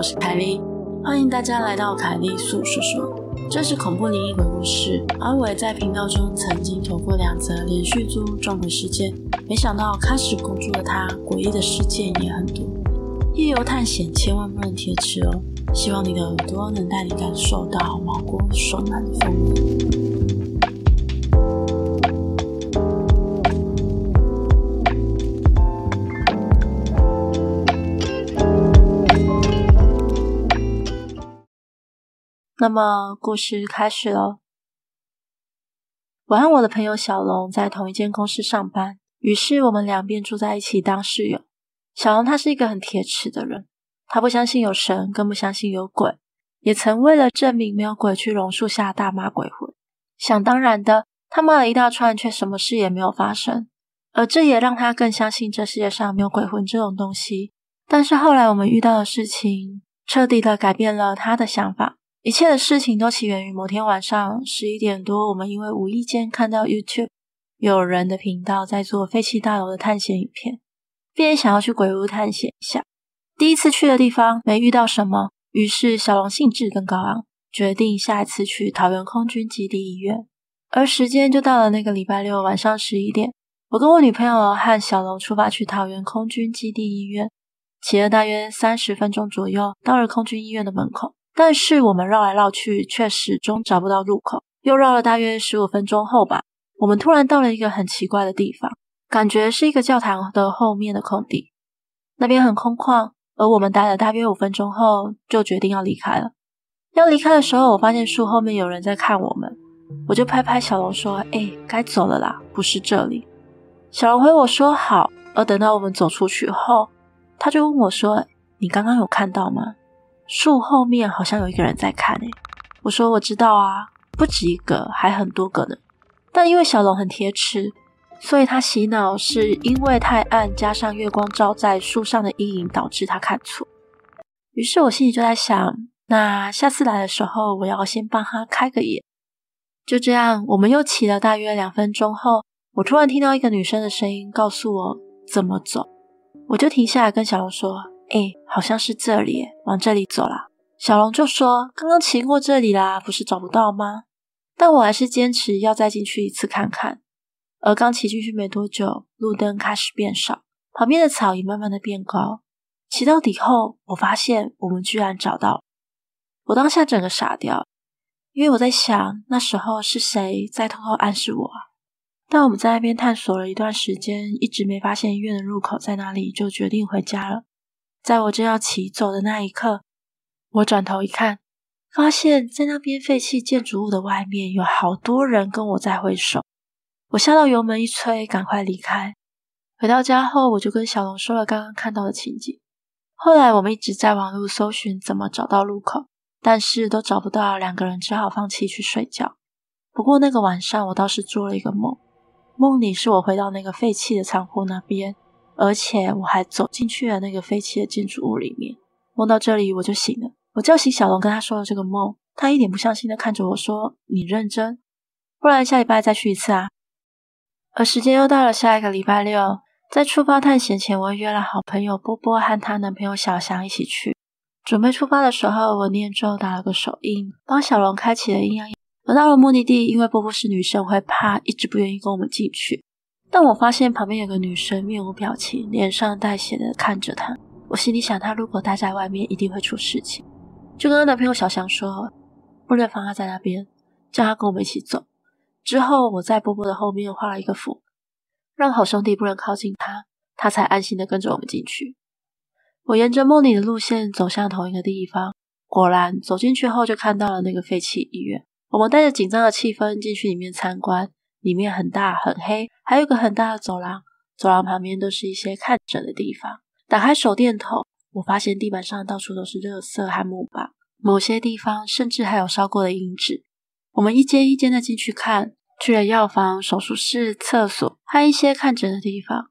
我是凯莉，欢迎大家来到凯莉粟说说，这是恐怖灵异鬼故事。而我在频道中曾经投过两则连续租撞鬼事件，没想到开始工作的他，诡异的事件也很多。夜游探险千万不能贴纸哦，希望你的耳朵能带你感受到毛骨悚然的氛围。那么故事开始喽。我和我的朋友小龙在同一间公司上班，于是我们俩便住在一起当室友。小龙他是一个很铁齿的人，他不相信有神，更不相信有鬼，也曾为了证明没有鬼去榕树下大骂鬼魂。想当然的，他骂了一大串，却什么事也没有发生，而这也让他更相信这世界上没有鬼魂这种东西。但是后来我们遇到的事情，彻底的改变了他的想法。一切的事情都起源于某天晚上十一点多，我们因为无意间看到 YouTube 有人的频道在做废弃大楼的探险影片，便想要去鬼屋探险一下。第一次去的地方没遇到什么，于是小龙兴致更高昂，决定下一次去桃园空军基地医院。而时间就到了那个礼拜六晚上十一点，我跟我女朋友和小龙出发去桃园空军基地医院，骑了大约三十分钟左右，到了空军医院的门口。但是我们绕来绕去，却始终找不到入口。又绕了大约十五分钟后吧，我们突然到了一个很奇怪的地方，感觉是一个教堂的后面的空地，那边很空旷。而我们待了大约五分钟后，就决定要离开了。要离开的时候，我发现树后面有人在看我们，我就拍拍小龙说：“哎，该走了啦，不是这里。”小龙回我说：“好。”而等到我们走出去后，他就问我说：“你刚刚有看到吗？”树后面好像有一个人在看诶，我说我知道啊，不止一个，还很多个呢。但因为小龙很贴齿，所以他洗脑是因为太暗，加上月光照在树上的阴影，导致他看错。于是我心里就在想，那下次来的时候，我要先帮他开个眼。就这样，我们又骑了大约两分钟后，我突然听到一个女生的声音，告诉我怎么走。我就停下来跟小龙说。哎，好像是这里，往这里走啦。小龙就说：“刚刚骑过这里啦，不是找不到吗？”但我还是坚持要再进去一次看看。而刚骑进去没多久，路灯开始变少，旁边的草也慢慢的变高。骑到底后，我发现我们居然找到了。我当下整个傻掉，因为我在想，那时候是谁在偷偷暗示我啊？但我们在那边探索了一段时间，一直没发现医院的入口在哪里，就决定回家了。在我正要骑走的那一刻，我转头一看，发现在那边废弃建筑物的外面有好多人跟我在挥手。我吓到油门一催，赶快离开。回到家后，我就跟小龙说了刚刚看到的情景。后来我们一直在网络搜寻怎么找到路口，但是都找不到，两个人只好放弃去睡觉。不过那个晚上，我倒是做了一个梦，梦里是我回到那个废弃的仓库那边。而且我还走进去了那个废弃的建筑物里面，梦到这里我就醒了。我叫醒小龙，跟他说了这个梦，他一脸不相信的看着我说：“你认真？不然下礼拜再去一次啊。”而时间又到了下一个礼拜六，在出发探险前，我约了好朋友波波和她男朋友小翔一起去。准备出发的时候，我念咒打了个手印，帮小龙开启了阴阳眼。而到了目的地，因为波波是女生，会怕，一直不愿意跟我们进去。但我发现旁边有个女生面无表情，脸上带血的看着他。我心里想，他如果待在外面，一定会出事情。就跟她男朋友小翔说，不能放他在那边，叫他跟我们一起走。之后，我在波波的后面画了一个符，让好兄弟不能靠近他，他才安心的跟着我们进去。我沿着梦里的路线走向同一个地方，果然走进去后就看到了那个废弃医院。我们带着紧张的气氛进去里面参观。里面很大很黑，还有个很大的走廊，走廊旁边都是一些看诊的地方。打开手电筒，我发现地板上到处都是热色和木板，某些地方甚至还有烧过的银纸。我们一间一间的进去看，去了药房、手术室、厕所，还有一些看诊的地方。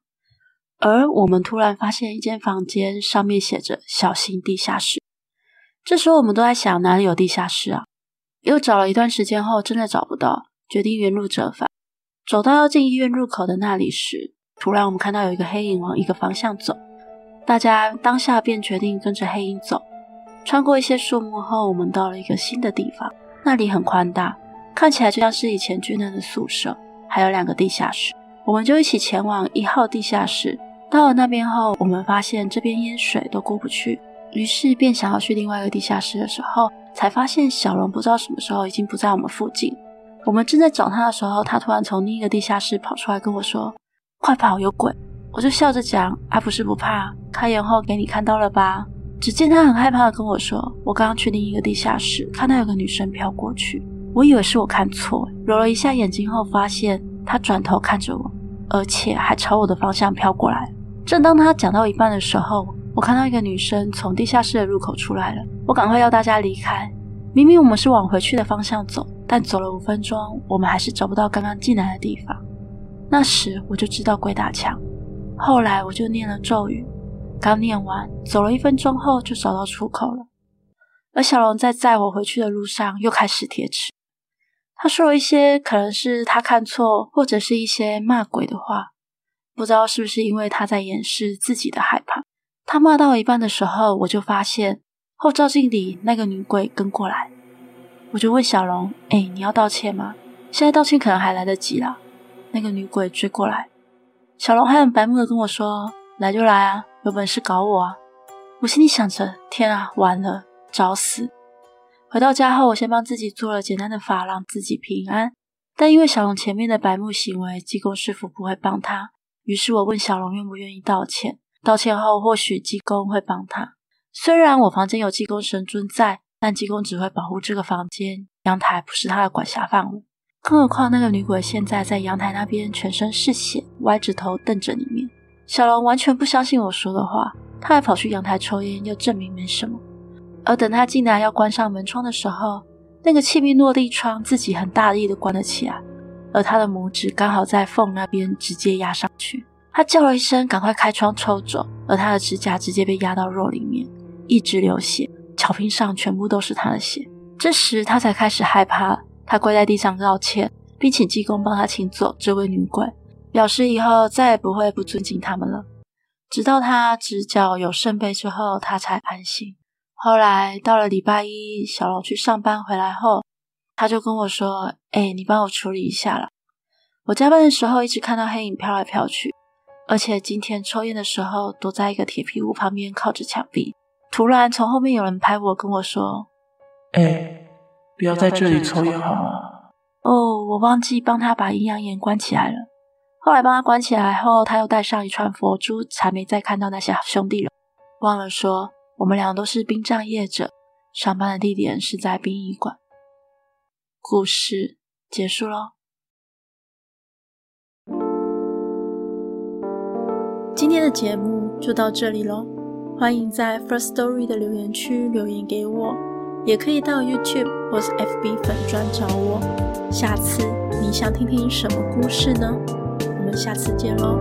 而我们突然发现一间房间上面写着“小心地下室”。这时候我们都在想，哪里有地下室啊？又找了一段时间后，真的找不到，决定原路折返。走到要进医院入口的那里时，突然我们看到有一个黑影往一个方向走，大家当下便决定跟着黑影走。穿过一些树木后，我们到了一个新的地方，那里很宽大，看起来就像是以前军人的宿舍，还有两个地下室。我们就一起前往一号地下室。到了那边后，我们发现这边淹水都过不去，于是便想要去另外一个地下室的时候，才发现小龙不知道什么时候已经不在我们附近。我们正在找他的时候，他突然从另一个地下室跑出来跟我说：“快跑，有鬼！”我就笑着讲：“啊，不是不怕，开眼后给你看到了吧？”只见他很害怕的跟我说：“我刚刚去另一个地下室，看到有个女生飘过去，我以为是我看错，揉了一下眼睛后，发现她转头看着我，而且还朝我的方向飘过来。正当他讲到一半的时候，我看到一个女生从地下室的入口出来了，我赶快要大家离开。明明我们是往回去的方向走，但走了五分钟，我们还是找不到刚刚进来的地方。那时我就知道鬼打墙。后来我就念了咒语，刚念完，走了一分钟后就找到出口了。而小龙在载我回去的路上又开始铁齿，他说了一些可能是他看错，或者是一些骂鬼的话，不知道是不是因为他在掩饰自己的害怕。他骂到一半的时候，我就发现后照镜里那个女鬼跟过来，我就问小龙：“哎，你要道歉吗？现在道歉可能还来得及啦。”那个女鬼追过来。小龙还很白目的跟我说：“来就来啊，有本事搞我啊！”我心里想着：“天啊，完了，找死！”回到家后，我先帮自己做了简单的法，让自己平安。但因为小龙前面的白目行为，济公师傅不会帮他。于是我问小龙愿不愿意道歉。道歉后，或许济公会帮他。虽然我房间有济公神尊在，但济公只会保护这个房间，阳台不是他的管辖范围。更何况那个女鬼现在在阳台那边，全身是血，歪着头瞪着里面。小龙完全不相信我说的话，他还跑去阳台抽烟，又证明没什么。而等他进来要关上门窗的时候，那个气密落地窗自己很大力的关了起来，而他的拇指刚好在缝那边直接压上去。他叫了一声，赶快开窗抽走，而他的指甲直接被压到肉里面，一直流血，草坪上全部都是他的血。这时他才开始害怕。他跪在地上道歉，并请济公帮他请走这位女鬼，表示以后再也不会不尊敬他们了。直到他指脚有圣杯之后，他才安心。后来到了礼拜一，小龙去上班回来后，他就跟我说：“哎，你帮我处理一下啦。我加班的时候一直看到黑影飘来飘去，而且今天抽烟的时候躲在一个铁皮屋旁边靠着墙壁，突然从后面有人拍我，跟我说：‘哎。’”不要在这里抽烟好吗？哦，我忘记帮他把阴阳眼关起来了。后来帮他关起来后，他又带上一串佛珠，才没再看到那些兄弟了。忘了说，我们俩都是殡葬业者，上班的地点是在殡仪馆。故事结束喽。今天的节目就到这里喽，欢迎在 First Story 的留言区留言给我。也可以到 YouTube 或是 FB 粉专找我。下次你想听听什么故事呢？我们下次见喽。